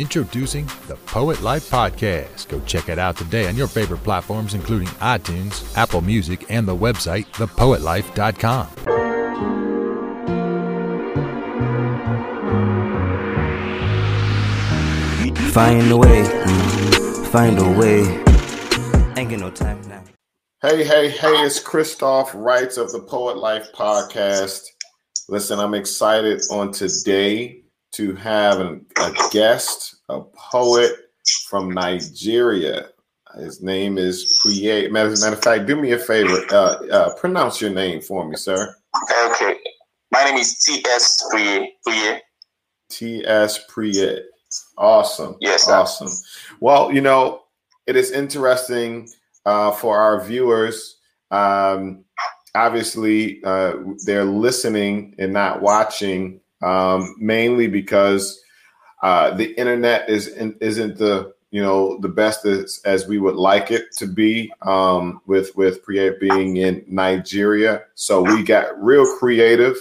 Introducing the Poet Life Podcast. Go check it out today on your favorite platforms, including iTunes, Apple Music, and the website, thepoetlife.com. Find a way, find a way. Ain't get no time now. Hey, hey, hey, it's Christoph Wrights of the Poet Life Podcast. Listen, I'm excited on today to have an, a guest, a poet from Nigeria. His name is Priye. Matter, matter of fact, do me a favor. Uh, uh, pronounce your name for me, sir. Okay. My name is T.S. Priye. Priye. T.S. Priye. Awesome. Yes. Sir. Awesome. Well, you know, it is interesting uh, for our viewers. Um, obviously, uh, they're listening and not watching um, mainly because uh, the internet is isn't the you know the best as, as we would like it to be um, with with Priye being in Nigeria. So we got real creative,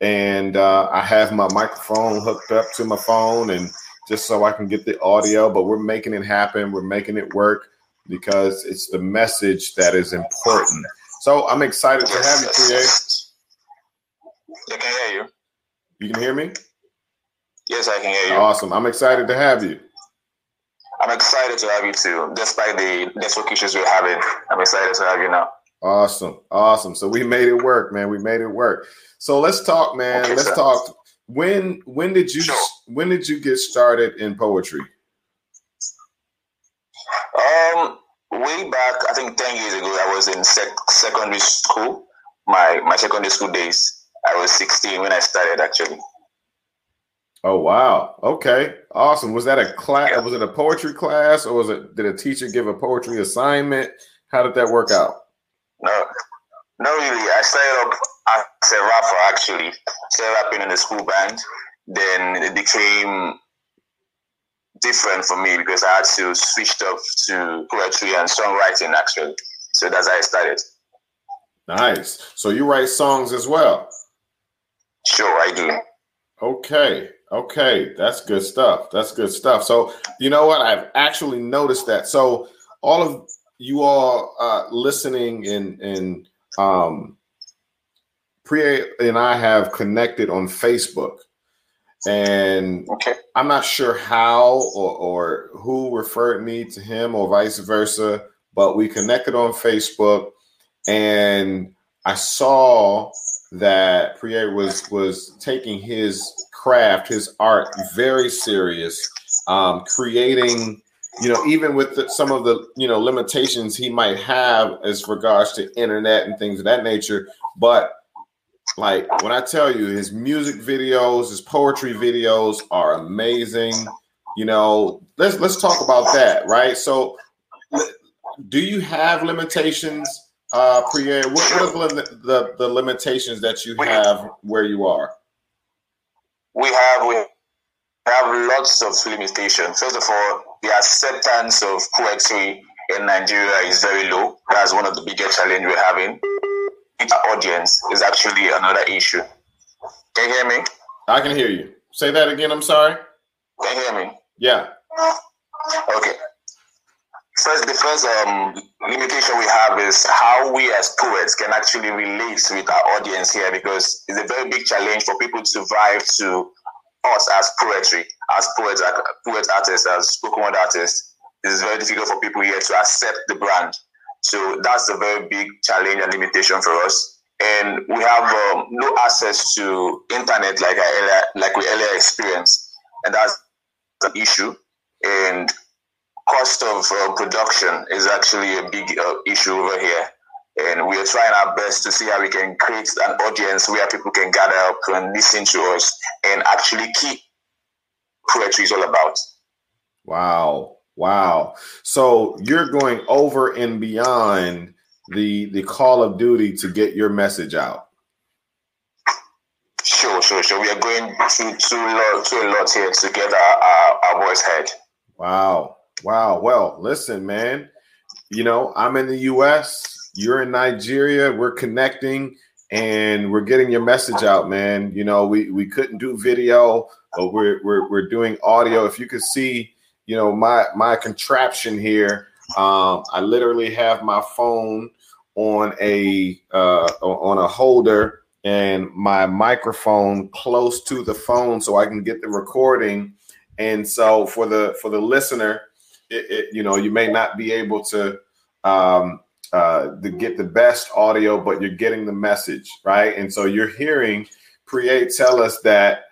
and uh, I have my microphone hooked up to my phone, and just so I can get the audio. But we're making it happen. We're making it work because it's the message that is important. So I'm excited to have you, Priye. I can hear you. You can hear me? Yes, I can hear you. Awesome. I'm excited to have you. I'm excited to have you too. Despite the network issues we're having, I'm excited to have you now. Awesome. Awesome. So we made it work, man. We made it work. So let's talk, man. Okay, let's sir. talk. When when did you Sure. when did you get started in poetry? Um, way back, I think ten years ago, I was in sec- secondary school. My my secondary school days. I was 16 when I started actually. Oh wow. Okay. Awesome. Was that a class Yeah. was it a poetry class or was it did a teacher give a poetry assignment? How did that work out? No, no, really. I started up as a rapper actually. Started rapping in the school band. Then it became different for me because I had to switch up to poetry and songwriting actually. So that's how I started. Nice. So you write songs as well. Sure, I do. Okay. Okay. That's good stuff. That's good stuff. So, you know what? I've actually noticed that. So, all of you all uh, listening and, and, um, Priye and I have connected on Facebook. And Okay. I'm not sure how or, or who referred me to him or vice versa, but we connected on Facebook and I saw that Priye was was taking his craft, his art very serious, um, creating, you know, even with the, some of the you know limitations he might have as regards to internet and things of that nature, but like when I tell you his music videos, his poetry videos are amazing. You know, let's let's talk about that, right? So, do you have limitations, uh, Priye? What, what are the, the the limitations that you have where you are? We have we have lots of limitations. First of all, the acceptance of poetry in Nigeria is very low. That's one of the biggest challenge we're having. Its audience is actually another issue. Can you hear me? I can hear you. Say that again. I'm sorry. Can you hear me? Yeah. Okay. First, the first um, limitation we have is how we as poets can actually relate with our audience here because it's a very big challenge for people to vibe to us as poetry, as poets, as poet artists, as spoken word artists. It's very difficult for people here to accept the brand. So that's a very big challenge and limitation for us. And we have um, no access to internet like I like we earlier experienced, and that's an issue. And cost of uh, production is actually a big uh, issue over here. And we are trying our best to see how we can create an audience where people can gather up and listen to us and actually keep poetry is all about. Wow. Wow. So you're going over and beyond the the call of duty to get your message out. Sure, sure, sure. We are going to to, to a lot here to get our, our, our voice heard. Wow. Wow. Well, listen, man. You know, I'm in the US, you're in Nigeria, we're connecting and we're getting your message out, man. You know, we we couldn't do video but we're we're we're doing audio. If you could see, you know, my my contraption here. Um, I literally have my phone on a uh, on a holder and my microphone close to the phone so I can get the recording. And so for the for the listener, it, it, you know, you may not be able to um, uh, to get the best audio, but you're getting the message, right? And so you're hearing Priye tell us that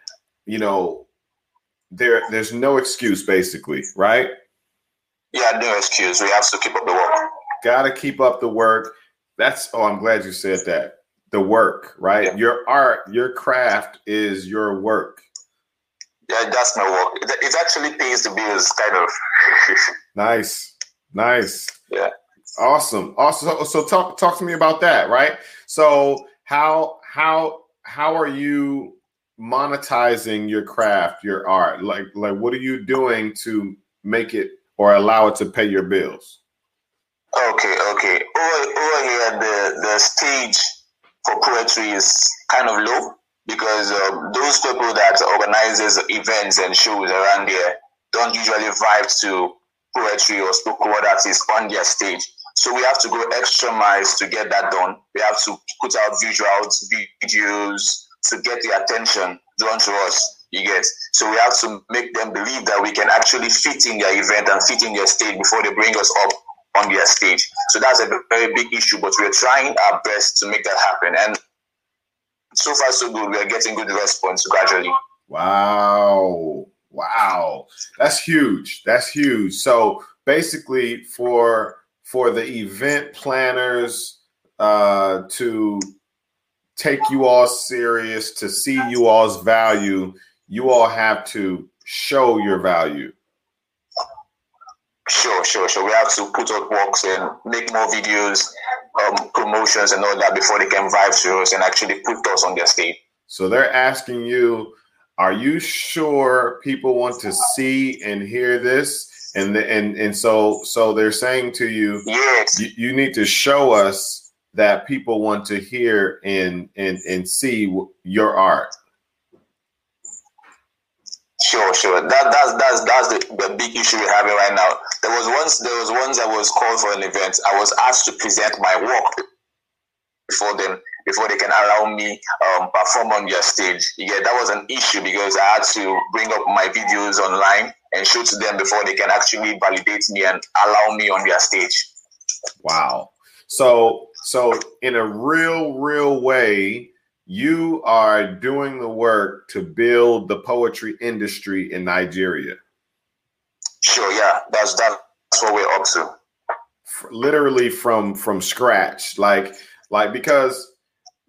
you know there there's no excuse, basically, right? Yeah, no excuse. We have to keep up the work. Got to keep up the work. That's oh, I'm glad you said that. The work, right? Yeah. Your art, your craft is your work. Yeah, that's my work. It, it actually pays the bills, kind of. nice, nice. Yeah. Awesome. Also, so talk talk to me about that, right? So how how how are you monetizing your craft, your art? Like like what are you doing to make it or allow it to pay your bills? Okay, okay. Over, over here, the the stage for poetry is kind of low because um, those people that organizes events and shows around there don't usually vibe to poetry or spoken word artists on their stage. So we have to go extra miles to get that done. We have to put out visuals, videos to get the attention drawn to us. You get so we have to make them believe that we can actually fit in their event and fit in their stage before they bring us up on their stage. So that's a very big issue, but we're trying our best to make that happen. And so far, so good. We are getting good response gradually. Wow. Wow. That's huge. That's huge. So basically, for for the event planners uh, to take you all serious, to see you all's value, you all have to show your value. Sure, sure, sure. We have to put out works and make more videos, um, promotions, and all that before they can vibe to us and actually put us on their stage. So they're asking you, are you sure people want to see and hear this? and the, and and so so they're saying to you, yes, you, you, need to show us that people want to hear and and and see your art. Sure, sure. That that's that's that's the, the big issue we're having right now. There was once there was once I was called for an event. I was asked to present my work before them before they can allow me um, perform on their stage. Yeah, that was an issue because I had to bring up my videos online and show to them before they can actually validate me and allow me on their stage. Wow. So so in a real real way you are doing the work to build the poetry industry in Nigeria. Sure, yeah. That's that's what we're up to. Literally from from scratch. Like like because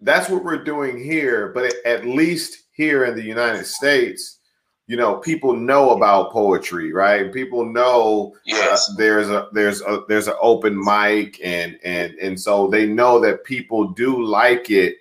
that's what we're doing here, but at least here in the United States, you know people know about poetry right people know uh, yes. uh, there's a there's a there's an open mic and and and so they know that people do like it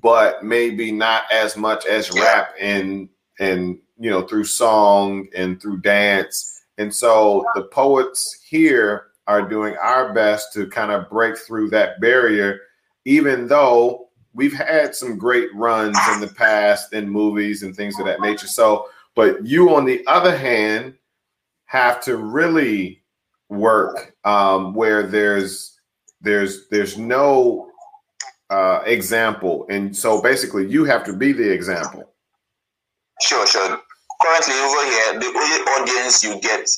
but maybe not as much as yeah. rap and and you know through song and through dance and so the poets here are doing our best to kind of break through that barrier even though we've had some great runs in the past in movies and things of that nature so but you, on the other hand, have to really work um, where there's there's there's no uh, example, and so basically you have to be the example. Sure, sure. Currently over here, the only audience you get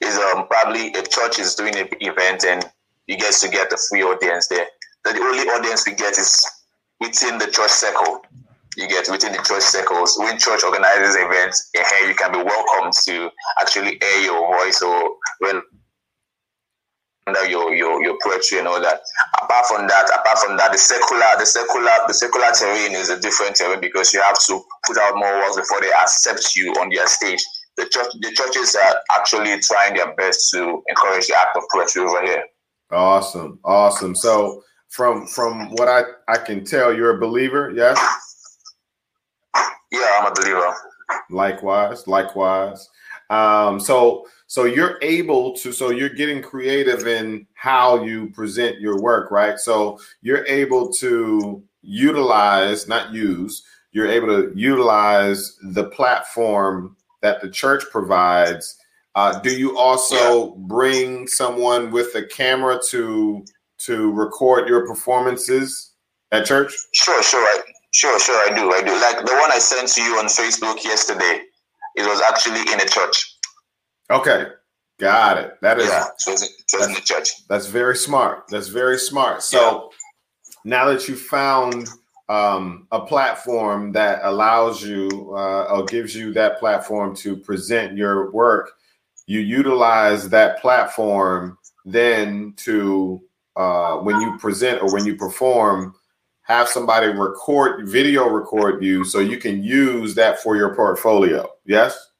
is um, probably a church is doing an event and you get to get a free audience there. The only audience we get is within the church circle you get within the church circles. When church organizes events, here you can be welcome to actually air your voice or when your, your your poetry and all that. Apart from that, apart from that, the secular the secular the secular terrain is a different terrain because you have to put out more works before they accept you on their stage. The church the churches are actually trying their best to encourage the act of poetry over here. Awesome, awesome. So from from what I I can tell, you're a believer, yes. Yeah, I'm a believer. Likewise, likewise. Um, so so you're able to so you're getting creative in how you present your work, right? So you're able to utilize, not use, you're able to utilize the platform that the church provides. Uh, do you also bring someone with a camera to to record your performances at church? Sure, sure, I, sure, sure. I do, I do. Like the one I sent to you on Facebook yesterday, it was actually in a church. Okay, got it. That is yeah, it was, it was in the church. That's very smart. That's very smart. So yeah. now that you found um, a platform that allows you uh, or gives you that platform to present your work, you utilize that platform then to uh, when you present or when you perform, have somebody record video record you so you can use that for your portfolio. Yes.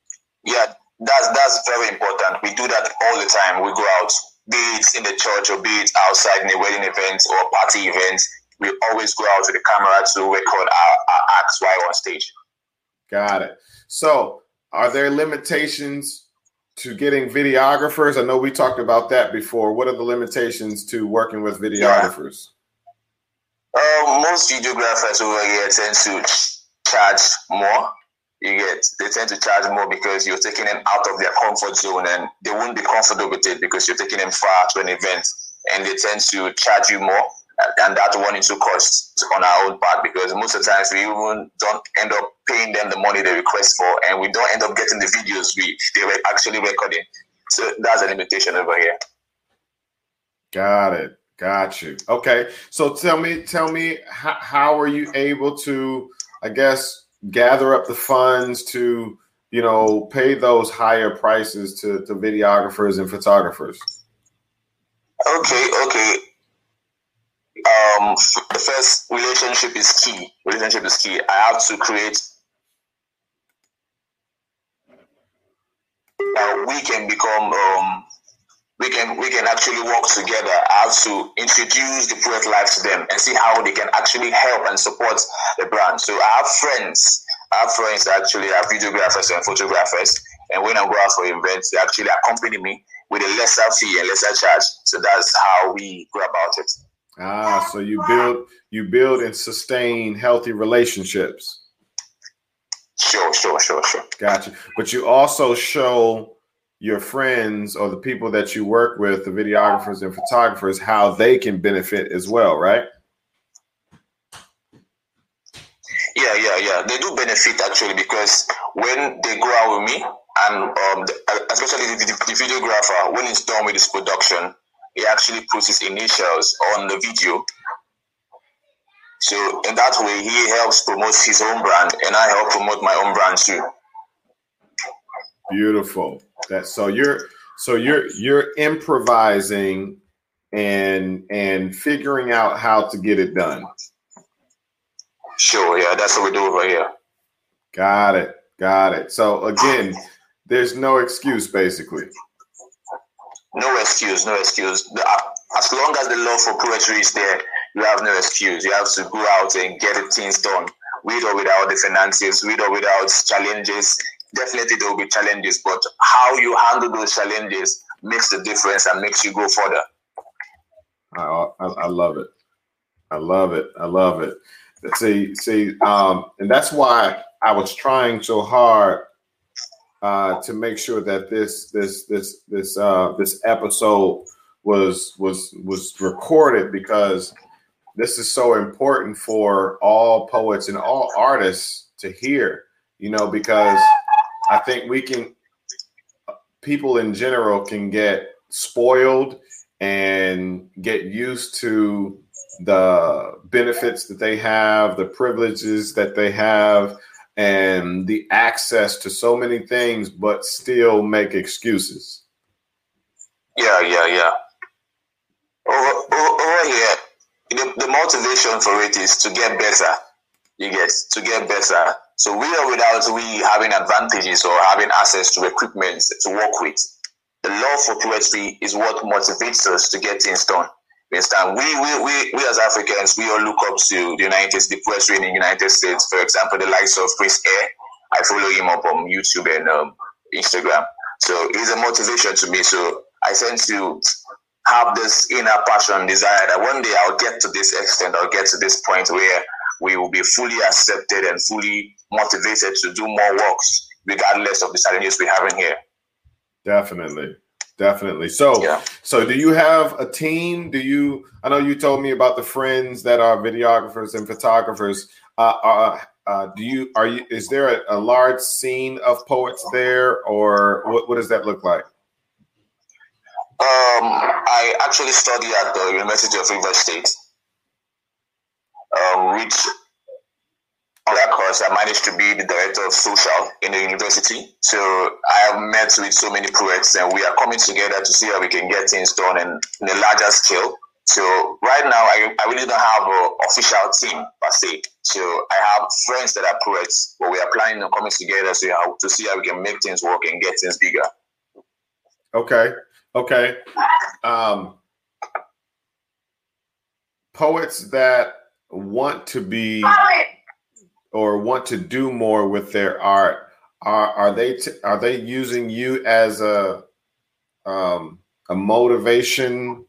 Yeah, that's that's very important. We do that all the time. We go out, be it in the church or be it outside in a wedding event or party event. We always go out with the camera to record our, our acts while on stage. Got it. So, are there limitations to getting videographers? I know we talked about that before. What are the limitations to working with videographers? Yeah. Uh, most videographers over here tend to charge more you get they tend to charge more because you're taking them out of their comfort zone and they won't be comfortable with it because you're taking them far to an event and they tend to charge you more and that one into cost on our own part because most of the times we even don't end up paying them the money they request for and we don't end up getting the videos we they were actually recording. So that's a limitation over here. Got it. Got you. Okay. So tell me tell me how, how are you able to i guess gather up the funds to you know pay those higher prices to, to videographers and photographers? Okay okay. Um the first relationship is key. Relationship is key. I have to create uh, we can become um we can we can actually work together how to introduce the Poet Life to them and see how they can actually help and support the brand. So I have friends, I have friends actually are videographers and photographers, and when I go out for events, they actually accompany me with a lesser fee and lesser charge. So that's how we go about it. Ah, so you build you build and sustain healthy relationships. Sure, sure, sure, sure. Gotcha. But you also show your friends or the people that you work with, the videographers and photographers, how they can benefit as well, right? Yeah, yeah, yeah. They do benefit actually because when they go out with me, and um, the, uh, especially the, the, videographer, when he's done with his production, he actually puts his initials on the video. So in that way, he helps promote his own brand, and I help promote my own brand too. Beautiful. That so you're so you're you're improvising and and figuring out how to get it done. Sure, yeah, that's what we do over here. Got it. Got it. So again, there's no excuse basically. No excuse, no excuse. Uh, as long as the love for poetry is there, you have no excuse. You have to go out and get things done with or without the finances, with or without challenges, definitely there will be challenges, but how you handle those challenges makes the difference and makes you go further. I, I, I love it. I love it. I love it. See, see, um, and that's why I was trying so hard uh, to make sure that this this this this uh, this episode was was was recorded because this is so important for all poets and all artists to hear. You know, because I think we can, people in general can get spoiled and get used to the benefits that they have, the privileges that they have, and the access to so many things, but still make excuses. Yeah, yeah, yeah. Over, over here, the, the motivation for it is to get better. You get to get better so we or without we having advantages or having access to equipment to work with, the love for poetry is what motivates us to get things done. We, we, we, we as Africans, we all look up to the United States, the poetry in the United States. For example, the likes of Chris Air. I follow him up on YouTube and um, Instagram. So he's a motivation to me. So I tend to have this inner passion, desire that one day I'll get to this extent, I'll get to this point where we will be fully accepted and fully motivated to do more works, regardless of the challenges we have in here. Definitely. Definitely. So, yeah. so do you have a team? Do you? I know you told me about the friends that are videographers and photographers. Uh, uh, uh, do you? Are you? Is there a, a, large scene of poets there, or what? What does that look like? Um, I actually study at the University of Rivers State, um, which that course, I managed to be the director of social in the university. So I have met with so many poets, and we are coming together to see how we can get things done in, a larger scale. So right now, I, I really don't have an official team per se. So I have friends that are poets, but we are planning on coming together to, how, to see how we can make things work and get things bigger. Okay. Okay. Um, poets that want to be or want to do more with their art. Are are they t- are they using you as a um, a motivation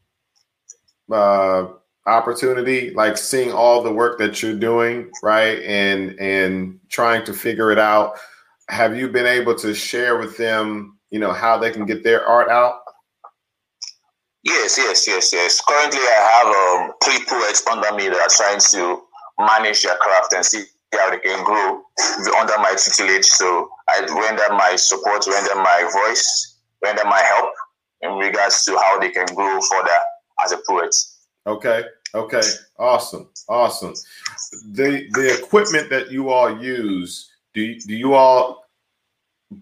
uh, opportunity? Like seeing all the work that you're doing right? And and trying to figure it out. Have you been able to share with them you know how they can get their art out yes yes yes yes currently i have um, three poets under me that are trying to manage their craft and see how they can grow under my tutelage. So I render my support, render my voice, render my help in regards to how they can grow further as a poet. Okay. Okay. Awesome. Awesome. The the equipment that you all use, do do you all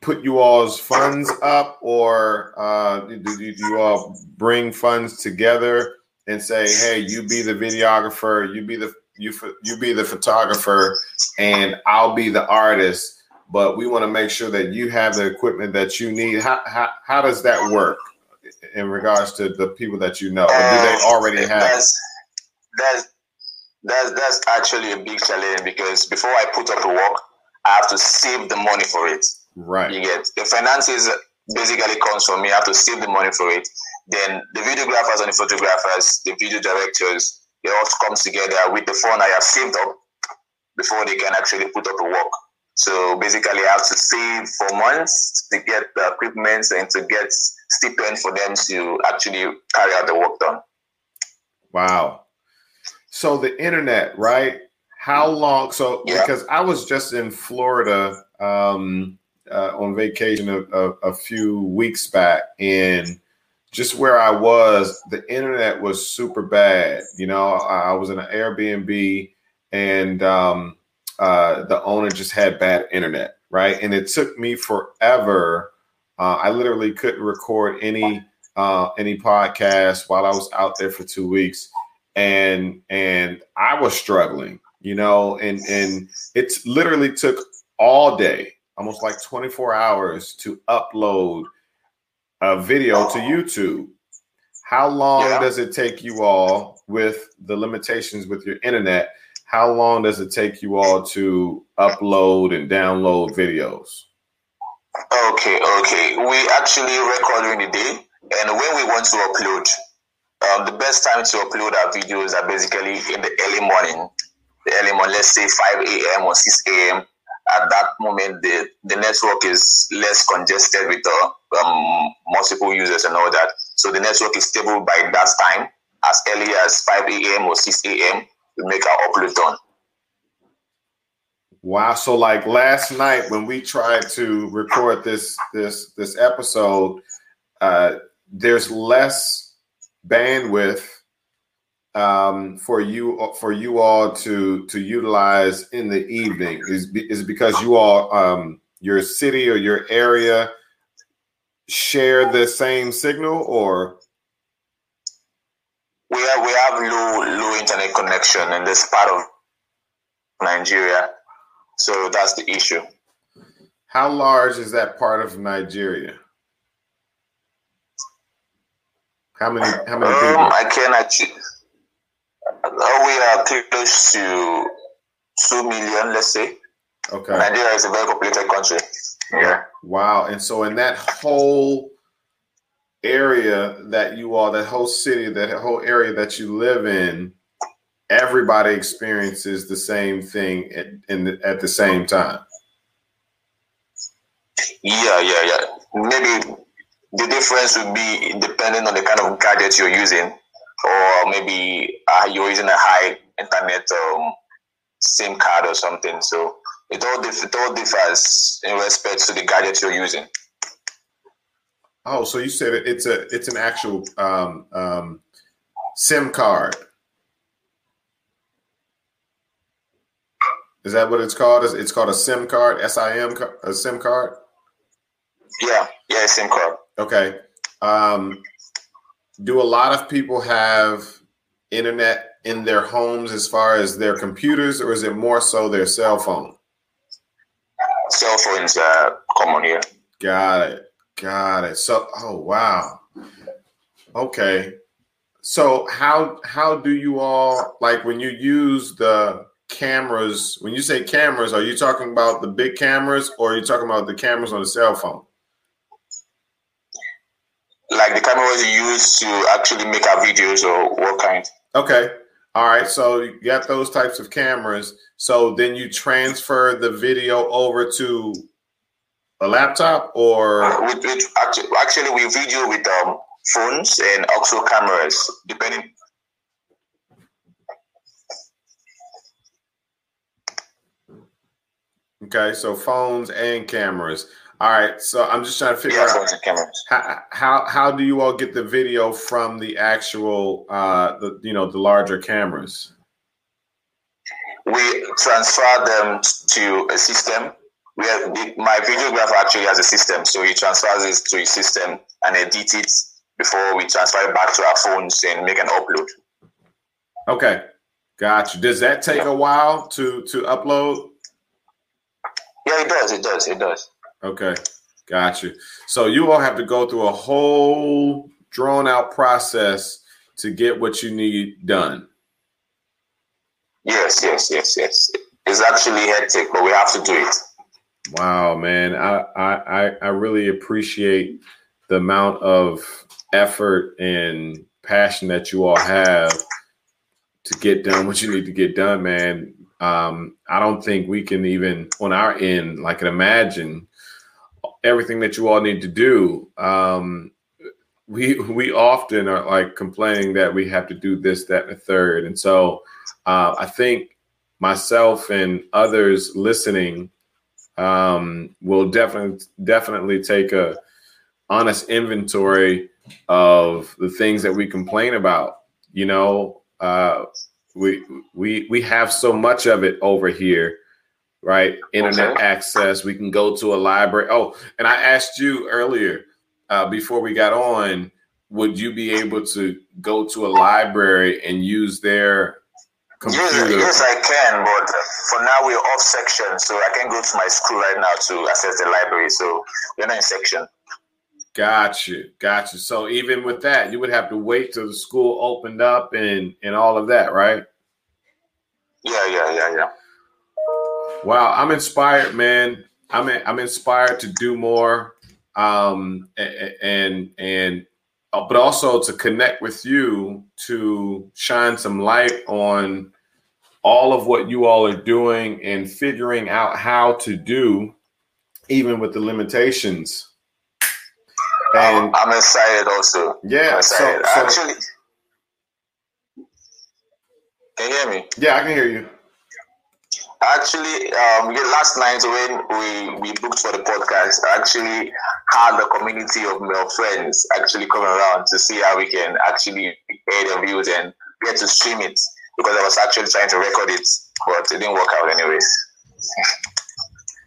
put you all's funds up or uh, do, do you all bring funds together and say, hey, you be the videographer, you be the you you be the photographer and I'll be the artist, but we want to make sure that you have the equipment that you need. How how, how does that work in regards to the people that you know? Or do they uh, already have? That's, that's that's that's actually a big challenge because before I put up the work, I have to save the money for it. Right. You get the finances basically comes from me. I have to save the money for it. Then the videographers and the photographers, the video directors, it all comes together with the phone I have saved up before they can actually put up the work. So basically, I have to save for months to get the equipment and to get stipend for them to actually carry out the work done. Wow. So the internet, right? How long? So yeah. because I was just in Florida um, uh, on vacation a, a, a few weeks back, and just where I was, the internet was super bad. You know, I was in an Airbnb and um, uh, the owner just had bad internet, right? And it took me forever. Uh, I literally couldn't record any uh, any podcast while I was out there for two weeks, and and I was struggling, you know, and and it literally took all day, almost like 24 hours to upload a video to YouTube. How long yeah. does it take you all with the limitations with your internet? How long does it take you all to upload and download videos? Okay, okay. We actually record during the day, and when we want to upload, um, the best time to upload our videos are basically in the early morning. The early morning, let's say 5 a.m. or 6 a.m at that moment the, the network is less congested with uh, um, multiple users and all that. So the network is stable by that time. As early as 5 a.m. or 6 a.m., we make our upload done. Wow. So like last night when we tried to record this this this episode, uh, there's less bandwidth um, for you for you all to to utilize in the evening? Is is because you all um, your city or your area share the same signal or? We have we have low low internet connection in this part of Nigeria. So that's the issue. How large is that part of Nigeria? How many how many um, people? I can actually we are close to two million, let's say. Okay. Nigeria is a very populated country. Yeah. Wow. And so in that whole area that you are, that whole city, that whole area that you live in, everybody experiences the same thing at, in the, at the same time. Yeah, yeah, yeah. Maybe the difference would be depending on the kind of gadget you're using, or maybe uh, you're using a high internet um, SIM card or something. So it all dif- it all differs in respect to the gadget you're using. Oh, so you said it, it's a it's an actual um, um, SIM card. Is that what it's called? It's called a SIM card, S I M, a SIM card. Yeah, yeah, SIM card. Okay. Um, do a lot of people have internet in their homes as far as their computers, or is it more so their cell phone? Cell phones are common here. Got it. Got it. So, oh wow. Okay. So how how do you all like when you use the cameras? When you say cameras, are you talking about the big cameras or are you talking about the cameras on the cell phone? Like the cameras you use to actually make our videos or what kind? Okay. All right. So you got those types of cameras. So then you transfer the video over to a laptop or uh, with, with actually, actually we video with um, phones and also cameras depending okay so phones and cameras all right so i'm just trying to figure yeah, out phones and cameras. how, how how do you all get the video from the actual uh the you know the larger cameras we transfer them to a system we have the, my videographer actually has a system, so he transfers it to his system and edits it before we transfer it back to our phones and make an upload. Okay, gotcha. Does that take yeah. a while to to upload? Yeah, it does. It does. It does. Okay, gotcha. So you all have to go through a whole drawn out process to get what you need done. Yes, yes, yes, yes. It's actually hectic, but we have to do it. Wow, man. I, I I really appreciate the amount of effort and passion that you all have to get done what you need to get done, man. Um, I don't think we can even on our end, like imagine everything that you all need to do. Um, we we often are like complaining that we have to do this, that, and the third. And so uh, I think myself and others listening um, will definitely definitely take a honest inventory of the things that we complain about. You know, uh, we we we have so much of it over here, right? Internet access. We can go to a library. Oh, and I asked you earlier uh, before we got on, would you be able to go to a library and use their computer? Yes, yes, I can, but for now we're off section, so I can go to my school right now to access the library. So we're not in section. Gotcha, gotcha. So even with that, you would have to wait till the school opened up and and all of that, right? Yeah, yeah, yeah, yeah. Wow, I'm inspired, man. I'm I'm inspired to do more, um, and and uh, but also to connect with you to shine some light on all of what you all are doing and figuring out how to do, even with the limitations. And I'm excited also. Yeah, excited. So, so, actually, can you hear me? Yeah, I can hear you. Actually, um, last night when we, we booked for the podcast, I actually had a community of male friends actually come around to see how we can actually air the views and get to stream it because I was actually trying to record it, but it didn't work out anyways.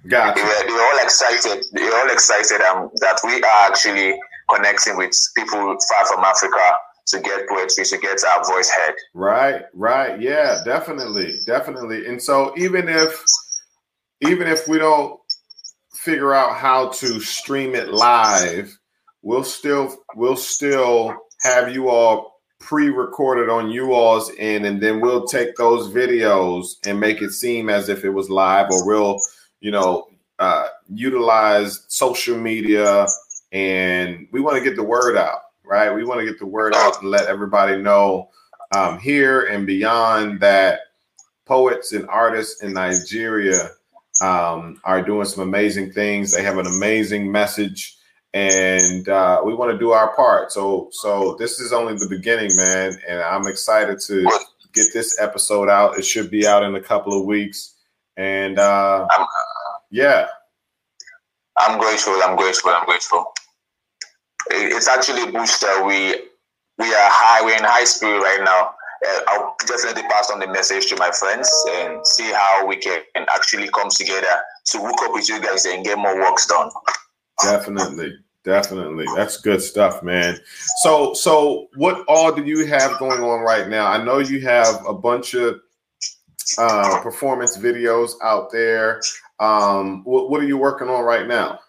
Gotcha. They were, they were all excited. They were all excited um, that we are actually connecting with people far from Africa to get poetry, to get our voice heard. Right, right. Yeah, definitely. Definitely. And so even if even if we don't figure out how to stream it live, we'll still we'll still have you all pre-recorded on you all's end, and then we'll take those videos and make it seem as if it was live, or we'll, you know, uh, utilize social media, and we want to get the word out, right? We want to get the word out and let everybody know um, here and beyond that, poets and artists in Nigeria um, are doing some amazing things. They have an amazing message, and uh, we want to do our part. So, so this is only the beginning, man, and I'm excited to get this episode out. It should be out in a couple of weeks, and uh, yeah, I'm grateful. I'm grateful. I'm grateful. It's actually a Booster. We we are high. We're in high spirit right now. Uh, I'll definitely pass on the message to my friends and see how we can actually come together to hook up with you guys and get more works done. Definitely. Definitely. That's good stuff, man. So so what all do you have going on right now? I know you have a bunch of uh, performance videos out there. Um, what, what are you working on right now?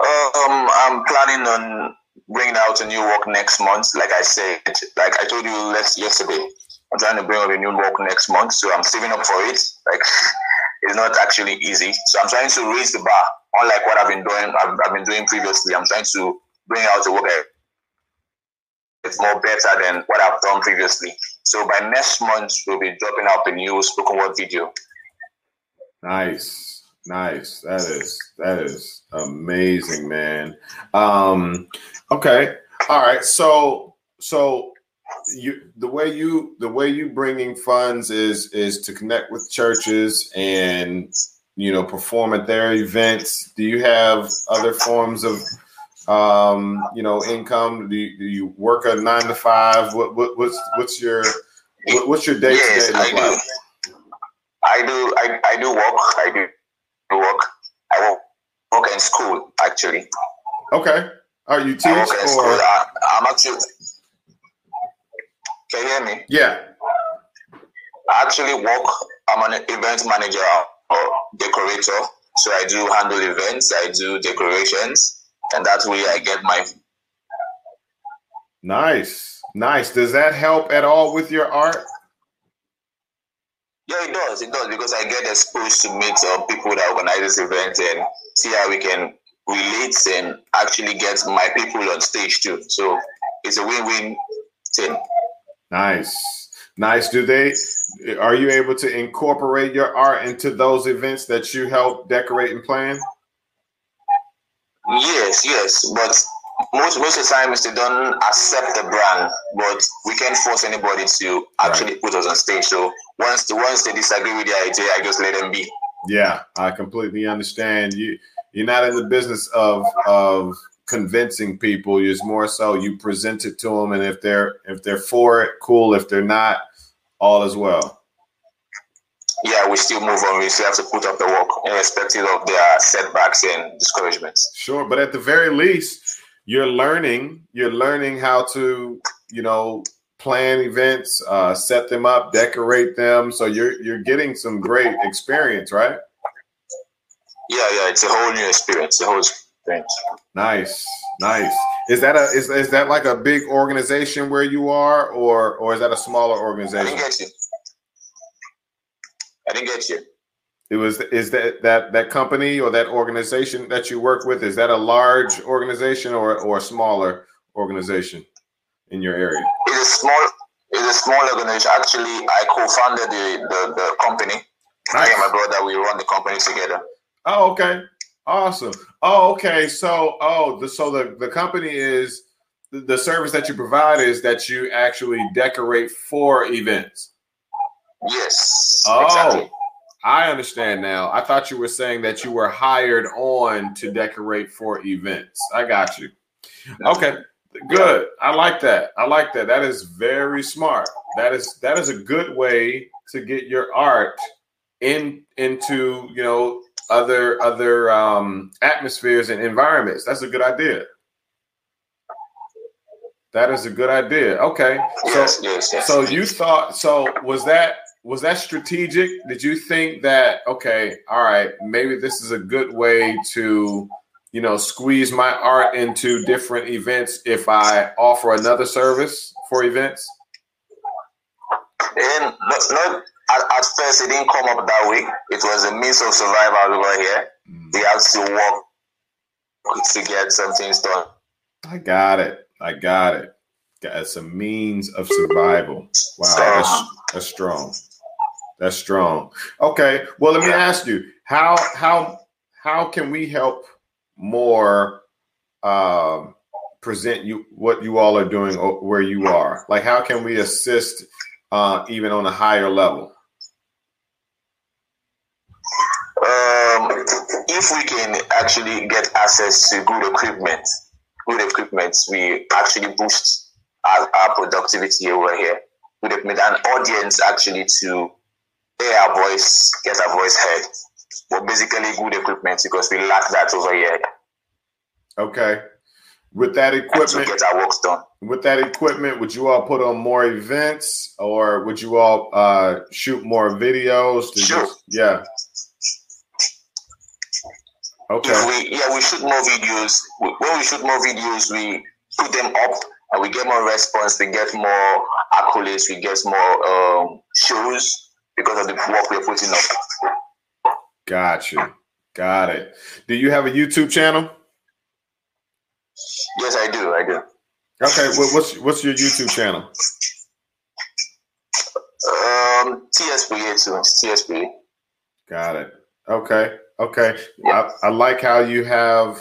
Um, I'm planning on bringing out a new work next month. Like I said, like I told you last yesterday, I'm trying to bring out a new work next month, so I'm saving up for it. Like it's not actually easy, so I'm trying to raise the bar. Unlike what I've been doing, I've, I've been doing previously. I'm trying to bring out a work it's more better than what I've done previously. So by next month, we'll be dropping out the new spoken word video. Nice, nice. That is that is amazing, man. Um, okay, all right. So so you the way you the way you bringing funds is is to connect with churches and you know perform at their events. Do you have other forms of um, you know, income? Do you, do you work a nine to five? What, what what's what's your what, what's your day to day I do. I do. I, I do work. I do work. I work, work in school actually. Okay. Are you teach I work in or? school. I, I'm actually. Can you hear me? Yeah. I actually work. I'm an event manager or decorator. So I do handle events. I do decorations and that way I get my. Nice, nice. Does that help at all with your art? Yeah, it does. It does because I get exposed to meet uh, people that organize this event and see how we can relate and actually get my people on stage too. So it's a win-win thing. Nice, nice. Do they? Are you able to incorporate your art into those events that you help decorate and plan? Yes, yes, but most most of the times they don't accept the brand, but we can't force anybody to actually right. put us on stage. So once the once they disagree with the idea, I just let them be. Yeah, I completely understand. You you're not in the business of of convincing people. It's more so you present it to them, and if they're if they're for it, cool. If they're not, all is well yeah, we still move on. We still have to put up the work, irrespective of their setbacks and discouragements. Sure, but at the very least, you're learning. You're learning how to, you know, plan events, uh, set them up, decorate them. So you're you're getting some great experience, right? Yeah, yeah, it's a whole new experience. A whole experience. Nice, nice. Is that a is, is that like a big organization where you are, or or is that a smaller organization? I didn't get you. I didn't get you. It was is that that that company or that organization that you work with is that a large organization or or a smaller organization in your area? It's a small it's a small organization. Actually, I co-founded the the, the company. Nice. I and my brother we run the company together. Oh, okay. Awesome. Oh, okay. So, oh, the so the the company is the, the service that you provide is that you actually decorate for events. Yes. Oh, exactly. I understand now. I thought you were saying that you were hired on to decorate for events. I got you. Okay. Good. I like that. I like that. That is very smart. That is that is a good way to get your art in into, you know, other other um atmospheres and environments. That's a good idea. That is a good idea. Okay. So yes, yes, yes. so you thought so was that was that strategic? Did you think that okay, all right, maybe this is a good way to you know squeeze my art into different events if I offer another service for events? And not, not at, at, first, it didn't come up that way. It was a means of survival over here. Mm. We have to work to get some things done. I got it. I got it. As a means of survival. Wow, that's, that's strong. That's strong. Okay. Well, let me ask you how how how can we help more um, present you what you all are doing where you are? Like, how can we assist uh, even on a higher level? Um, if we can actually get access to good equipment, good equipment, we actually boost our, our productivity over here. Good equipment and audience actually to hear our voice, get our voice heard. But basically good equipment because we lack that over here. Okay. With that equipment, get our work done. With that equipment, would you all put on more events, or would you all uh, shoot more videos? sure. Yeah. Okay. we, yeah, we shoot more videos. When we shoot more videos, we put them up and we get more response. We get more accolades. We get more um, shows because of the work we're putting up. Got you. Got it. Do you have a YouTube channel? Yes, I do. I do. Okay. Well, what's what's your YouTube channel? Um, TSPA too. Got it. Okay. Okay. I, I like how you have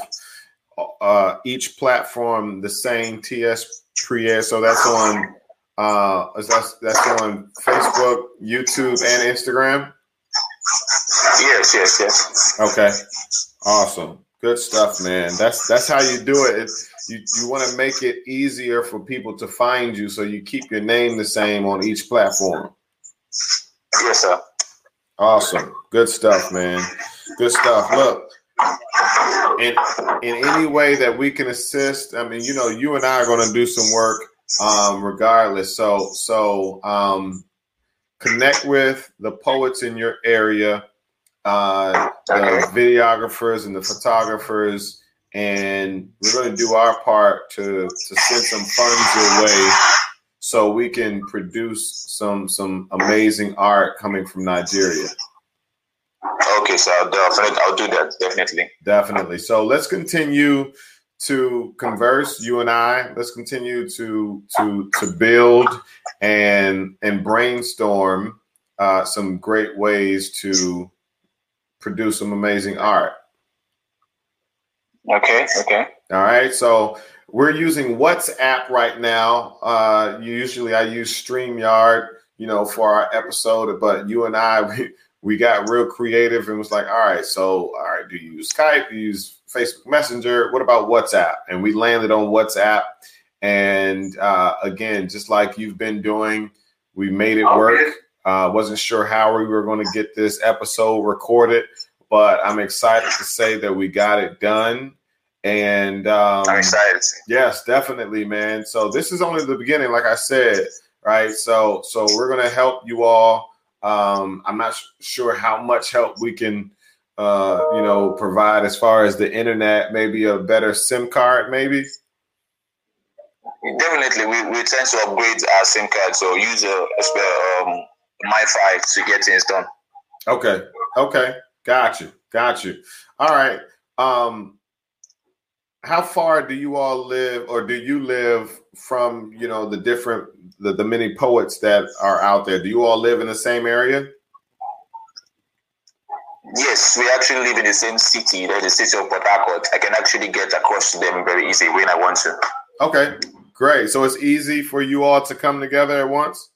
uh, each platform the same TS Priye. So that's on uh that's that's on Facebook, YouTube, and Instagram. Yes, yes, yes. Okay. Awesome. Good stuff, man. That's that's how you do it. It's, you you want to make it easier for people to find you, so you keep your name the same on each platform. Yes, sir. Awesome. Good stuff, man. Good stuff. Look, in in any way that we can assist, I mean, you know, you and I are going to do some work um, regardless. So so um, connect with the poets in your area uh, the videographers and the photographers, and we're going to do our part to to send some funds your way so we can produce some some amazing art coming from Nigeria. Okay, so I'll definitely I'll do that definitely. Definitely. So let's continue to converse, you and I. Let's continue to to to build and and brainstorm uh, some great ways to produce some amazing art. Okay, okay. All right. So we're using WhatsApp right now. Uh, usually I use StreamYard, you know, for our episode, but you and I, we, we got real creative and was like, all right, so, all right, do you use Skype? Do you use Facebook Messenger? What about WhatsApp? And we landed on WhatsApp. And uh, again, just like you've been doing, we made it work. Uh, wasn't sure how we were going to get this episode recorded, but I'm excited to say that we got it done. And um, I'm excited. Yes, definitely, man. So this is only the beginning, like I said, right? So so we're gonna help you all. Um, I'm not sh- sure how much help we can, uh, you know, provide as far as the internet, maybe a better SIM card, maybe. Definitely, we, we tend to upgrade our SIM card, so use a, a um, MiFi to get things done. Okay. Okay. Got you. Got you. All right. Um, how far do you all live, or do you live from you know the different the, the many poets that are out there? Do you all live in the same area? Yes, we actually live in the same city. There's the city of Port Harcourt. I can actually get across to them very easy when I want to. Okay, great. So it's easy for you all to come together at once.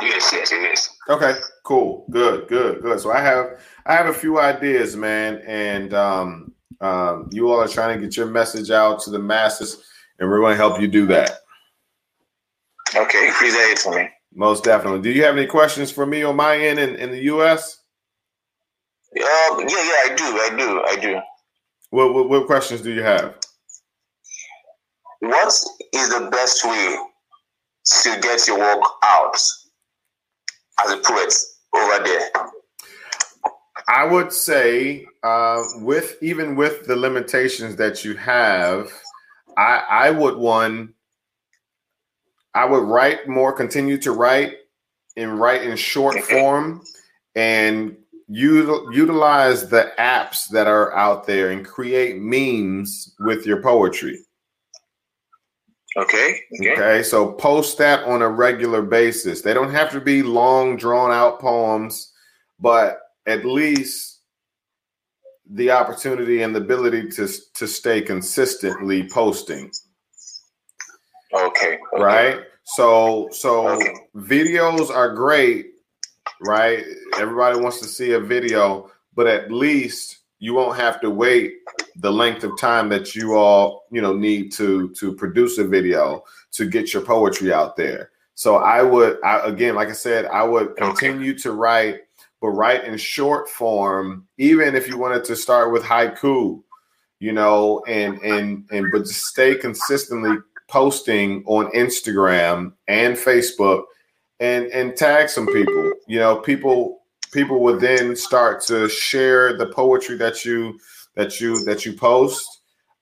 Yes, yes, it is. Okay, cool, good, good, good. So I have I have a few ideas, man, and um, um, you all are trying to get your message out to the masses, and we're going to help you do that. Okay, please it for me. Most definitely. Do you have any questions for me on my end in, in the U.S.? Um, yeah, yeah, I do, I do, I do. What, what what questions do you have? What is the best way to get your work out? as a poet over there? I would say, uh, with even with the limitations that you have, I, I would one. I would write more, continue to write, and write in short form, and util, utilize the apps that are out there and create memes with your poetry. Okay. Okay. Okay, so post that on a regular basis. They don't have to be long, drawn out poems, but at least the opportunity and the ability to to stay consistently posting. Okay. okay. Right? So so Okay. videos are great, right? Everybody wants to see a video, but at least you won't have to wait the length of time that you all, you know, need to to produce a video to get your poetry out there. So I would I, again, like I said, I would continue to write, but write in short form, even if you wanted to start with haiku, you know, and and and but just stay consistently posting on Instagram and Facebook and and tag some people. You know, people people would then start to share the poetry that you that you that you post.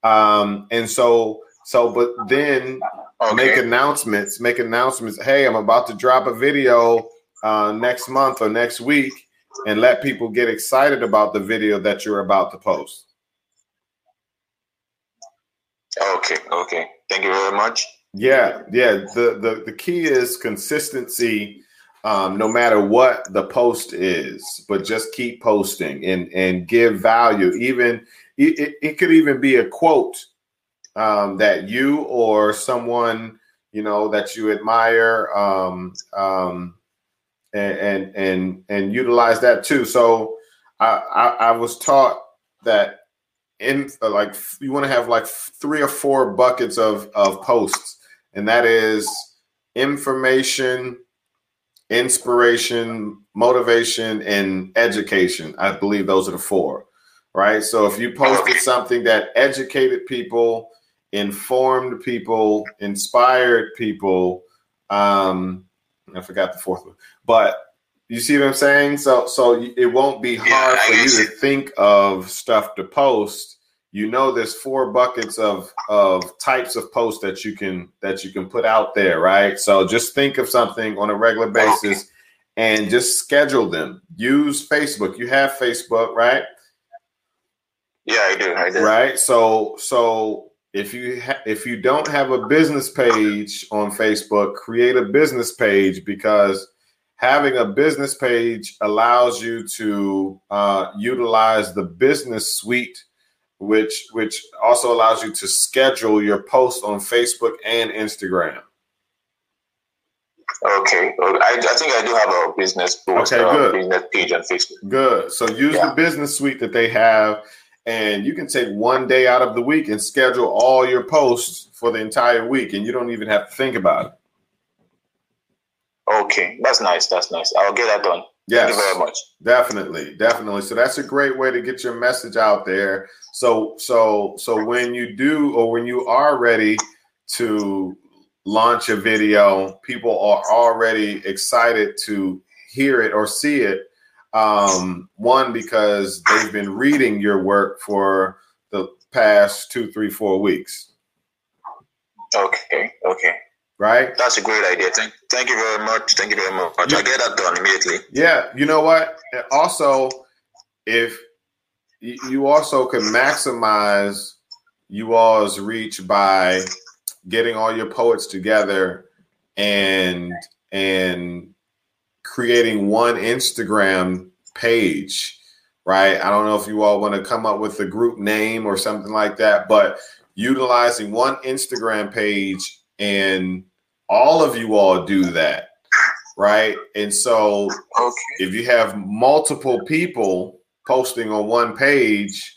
Um and so so but then Okay. make announcements, make announcements. Hey, I'm about to drop a video uh next month or next week and let people get excited about the video that you're about to post. Okay. Okay. Thank you very much. Yeah, yeah. The the the key is consistency, um, no matter what the post is, but just keep posting and and give value. Even it, it, could even be a quote um, that you or someone you know that you admire, um, um, and and and and utilize that too. So I I, I was taught that in like you want to have like three or four buckets of of posts and that is information inspiration motivation and education. I believe those are the four right? So if you posted something that educated people informed people inspired people um i forgot the fourth one but you see what i'm saying? So so it won't be hard I for you to think of stuff to post. You know there's four buckets of of types of posts that you can that you can put out there right? So just think of something on a regular basis and just schedule them. Use facebook. You have facebook right? Yeah, I do. I do. right? So so if you ha- if you don't have a business page on facebook create a business page because having a business page allows you to uh, utilize the business suite which which also allows you to schedule your posts on facebook and instagram Okay. I, I think I do have a business post, Okay, uh, good. business page on Facebook. Good. So use Yeah. the business suite that they have, and you can take one day out of the week and schedule all your posts for the entire week, and you don't even have to think about it. Okay, that's nice. That's nice. I'll get that done. Thank Yes, you very much. definitely, definitely. So that's a great way to get your message out there. So, so, so when you do, or when you are ready to launch a video, people are already excited to hear it or see it. Um, one because they've been reading your work for the past two, three, four weeks, Okay. Okay. Right? That's a great idea. Thank, thank you very much. Thank you very much. I'll get that done immediately. Yeah, you know what? Also, if you also can maximize you all's reach by getting all your poets together and and creating one Instagram page, right? I don't know if you all want to come up with a group name or something like that, but utilizing one Instagram page and all of you all do that, right? And so Okay. if you have multiple people posting on one page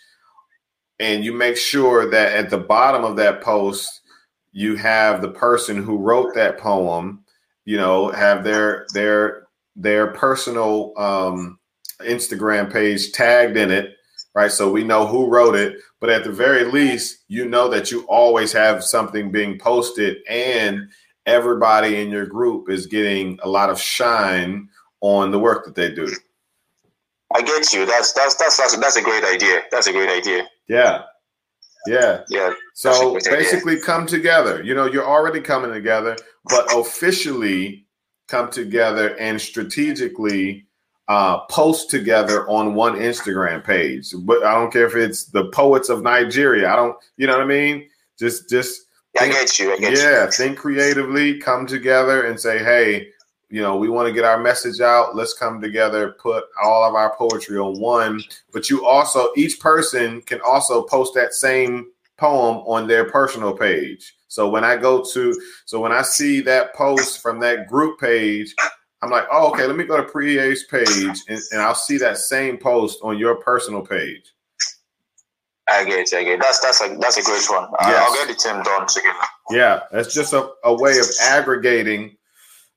and you make sure that at the bottom of that post you have the person who wrote that poem you know have their their their personal um instagram page tagged in it right so we know who wrote it but at the very least you know that you always have something being posted and everybody in your group is getting a lot of shine on the work that they do. I get you. That's that's that's that's, that's a great idea. That's a great idea. Yeah. Yeah. Yeah. So great idea. basically come together. You know, you're already coming together, but officially come together and strategically uh, post together on one Instagram page. But I don't care if it's the poets of Nigeria. I don't, you know what I mean? Just just I get you. I get yeah, you. think creatively, come together and say, hey, you know, we want to get our message out. Let's come together, put all of our poetry on one. But you also, each person can also post that same poem on their personal page. So when I go to, so when I see that post from that group page, I'm like, oh, okay, let me go to Priye's page and, and I'll see that same post on your personal page. I get, it, I get. it. That's that's a that's a great one. I'll- Yes. I'll get the team done together. Yeah, that's just a, a way of aggregating,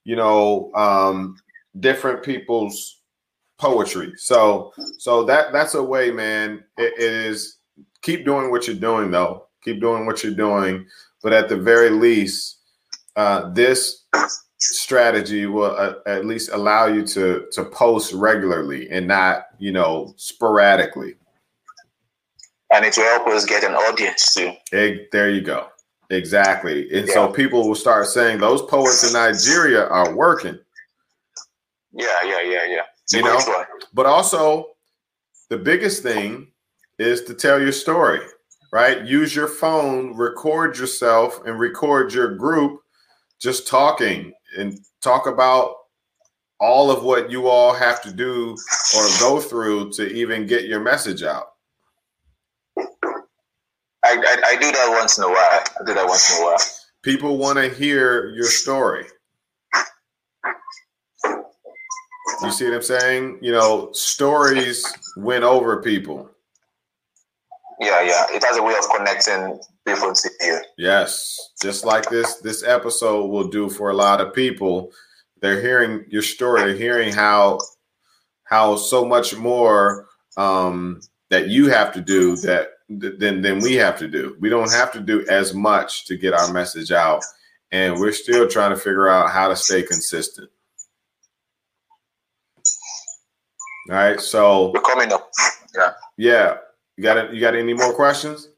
you know, um, different people's poetry. So so that that's a way, man. It, it is keep doing what you're doing though. Keep doing what you're doing, but at the very least, uh, this strategy will uh, at least allow you to to post regularly and not you know sporadically. And it will help us get an audience too. Egg, there you go. Exactly. And so people will start saying those poets in Nigeria are working. Yeah, yeah, yeah, yeah. It's You know? one. But also, the biggest thing is to tell your story, right? Use your phone, record yourself, and record your group just talking and talk about all of what you all have to do or go through to even get your message out. I, I I do that once in a while. I do that once in a while. People want to hear your story. You see what I'm saying? You know, stories win over people. Yeah, yeah. It has a way of connecting people to you. Yes, just like this this episode will do for a lot of people. They're hearing your story, they're hearing how how so much more um that you have to do that than than we have to do. We don't have to do as much to get our message out and we're still trying to figure out how to stay consistent. All right, so We're coming up. Yeah. yeah, you got it. You got any more questions?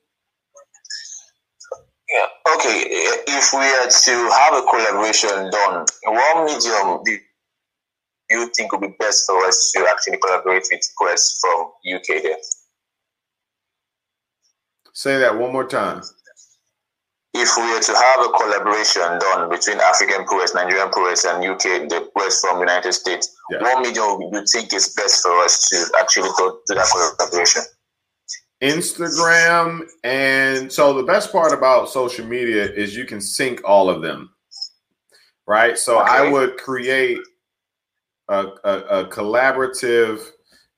Yeah. Okay. If we are to have a collaboration done, what medium do you think would be best for us to actually collaborate with poets from UK there? Say that one more time. If we were to have a collaboration done between African poets, Nigerian poets, and UK, the poets from United States, Yeah. what medium do you think is best for us to actually go do that collaboration? Instagram and so the best part about social media is you can sync all of them, right? So I would create a, a, a collaborative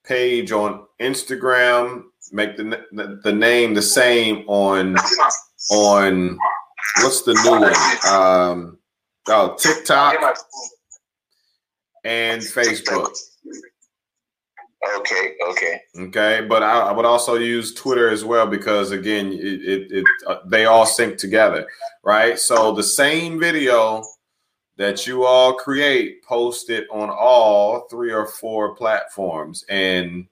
page on Instagram, make the, the the name the same on on what's the new one? Um, oh, TikTok and Facebook. Okay, okay. Okay, but I, I would also use Twitter as well because again, it, it, it uh, they all sync together, right? So the same video that you all create, post it on all three or four platforms and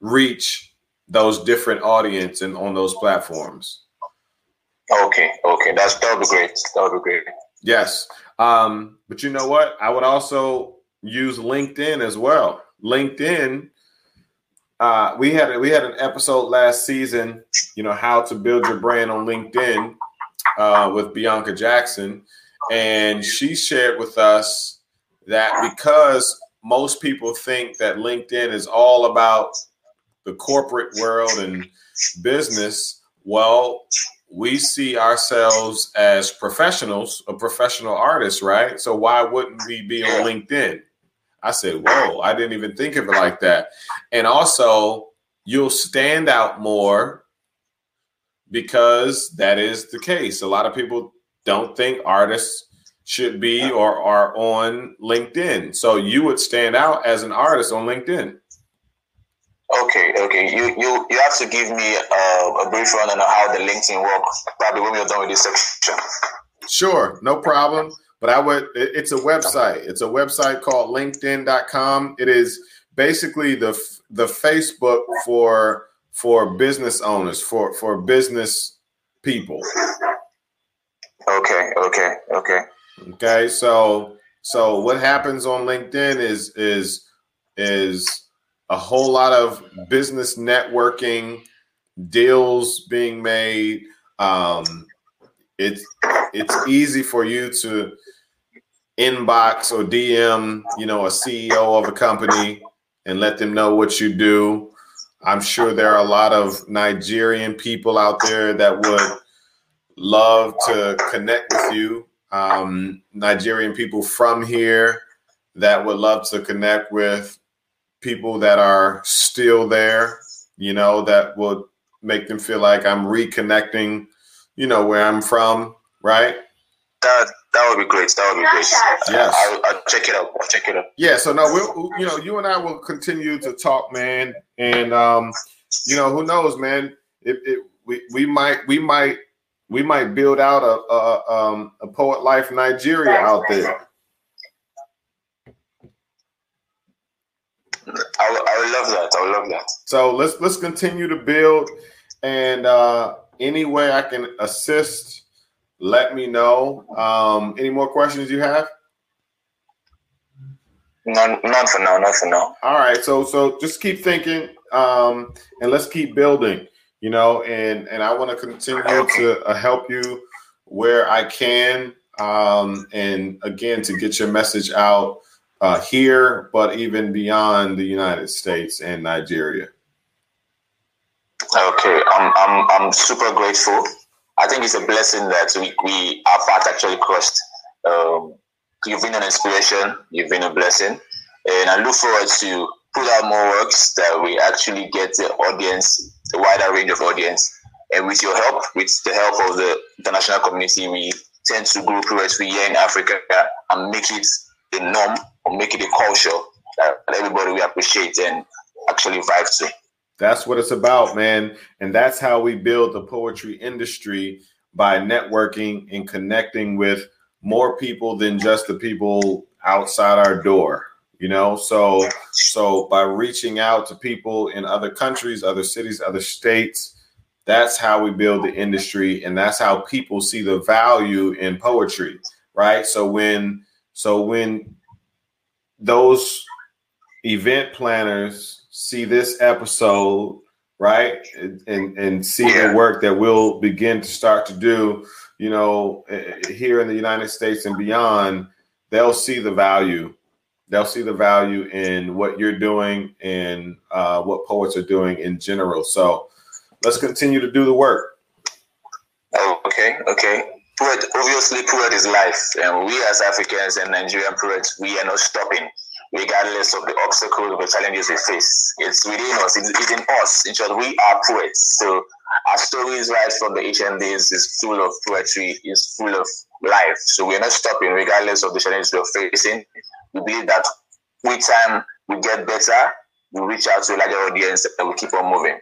reach those different audience and on those platforms. Okay, okay. That's that would be great. That would be great. Yes. Um, but you know what? I would also use LinkedIn as well. LinkedIn, uh, we had we had an episode last season, you know, how to build your brand on LinkedIn uh, with Bianca Jackson, and she shared with us that because most people think that LinkedIn is all about the corporate world and business, well, we see ourselves as professionals, a professional artist, right? So why wouldn't we be on LinkedIn? I said, whoa, I didn't even think of it like that. And also, you'll stand out more because that is the case. A lot of people don't think artists should be or are on LinkedIn. So you would stand out as an artist on LinkedIn. Okay, okay. You you you have to give me uh, a brief run on how the LinkedIn works. Probably when we're done with this section. Sure, no problem. But I would, it's a website. It's a website called LinkedIn.com. It is basically the the Facebook for for business owners, for for business people. Okay, okay, okay. Okay, so so what happens on LinkedIn is is is a whole lot of business networking, deals being made. Um, it's it's easy for you to inbox or DM, you know, a CEO of a company and let them know what you do. I'm sure there are a lot of Nigerian people out there that would love to connect with you. Um, Nigerian people from here that would love to connect with people that are still there, you know, that would make them feel like I'm reconnecting, you know, where I'm from, right? That that would be great. That would be great. Yes. I'll, I'll check it out. I'll check it out. Yeah, so no, we'll you know, you and I will continue to talk, man. And um, you know, who knows, man? It, it we we might we might we might build out a a, um, a poet life Nigeria out there. I would, I would love that. I would love that. So let's let's continue to build, and uh, any way I can assist, let me know. Um, any more questions you have? None, none for now. None for now. All right, so so just keep thinking, um, and let's keep building. You know, and and I want to continue to uh, help you where I can, um, and again to get your message out uh, here, but even beyond the United States and Nigeria. Okay, I'm I'm I'm super grateful. I think it's a blessing that we, we our path actually crossed. Um, you've been an inspiration. You've been a blessing, and I look forward to put out more works that we actually get the audience, the wider range of audience, and with your help, with the help of the international community, we tend to grow poetry here in Africa and make it a norm or make it a culture that everybody will appreciate and actually vibe to. That's what it's about, man. And that's how we build the poetry industry by networking and connecting with more people than just the people outside our door. You know, so so by reaching out to people in other countries, other cities, other states, that's how we build the industry and that's how people see the value in poetry, right? So when so when those event planners see this episode, right, and and see the work that we'll begin to start to do, you know, here in the United States and beyond, they'll see the value. They'll see the value in what you're doing and uh, what poets are doing in general. So let's continue to do the work. Oh, okay, okay. Poet, obviously, poet is life, and we as Africans and Nigerian poets, we are not stopping regardless of the obstacles, the challenges we face. It's within us, it's, it's in us. In short, we are poets. So our stories right from the ancient days is full of poetry, is full of life. So we're not stopping regardless of the challenges we're facing. We believe that with time we get better, we reach out to a larger audience and we keep on moving.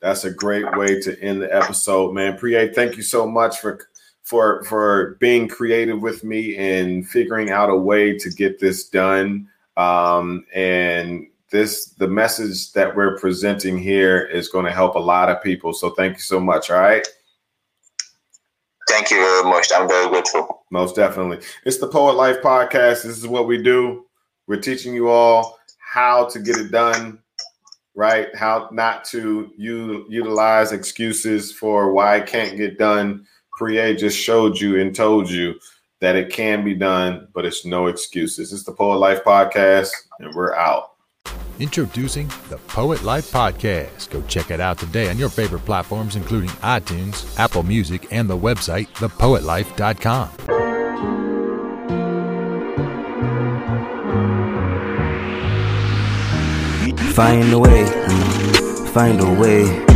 That's a great way to end the episode, man. Priye, thank you so much for for for being creative with me and figuring out a way to get this done. Um, and this the message that we're presenting here is going to help a lot of people. So thank you so much. All right. Thank you very much. I'm very grateful. Most definitely. It's the Poet Life Podcast. This is what we do. We're teaching you all how to get it done, right? How not to u- utilize excuses for why it can't get done Priye just showed you and told you that it can be done, but it's no excuses. It's the Poet Life Podcast, and we're out. Introducing the Poet Life Podcast. Go check it out today on your favorite platforms, including iTunes, Apple Music, and the website, thepoetlife.com. Find a way, find a way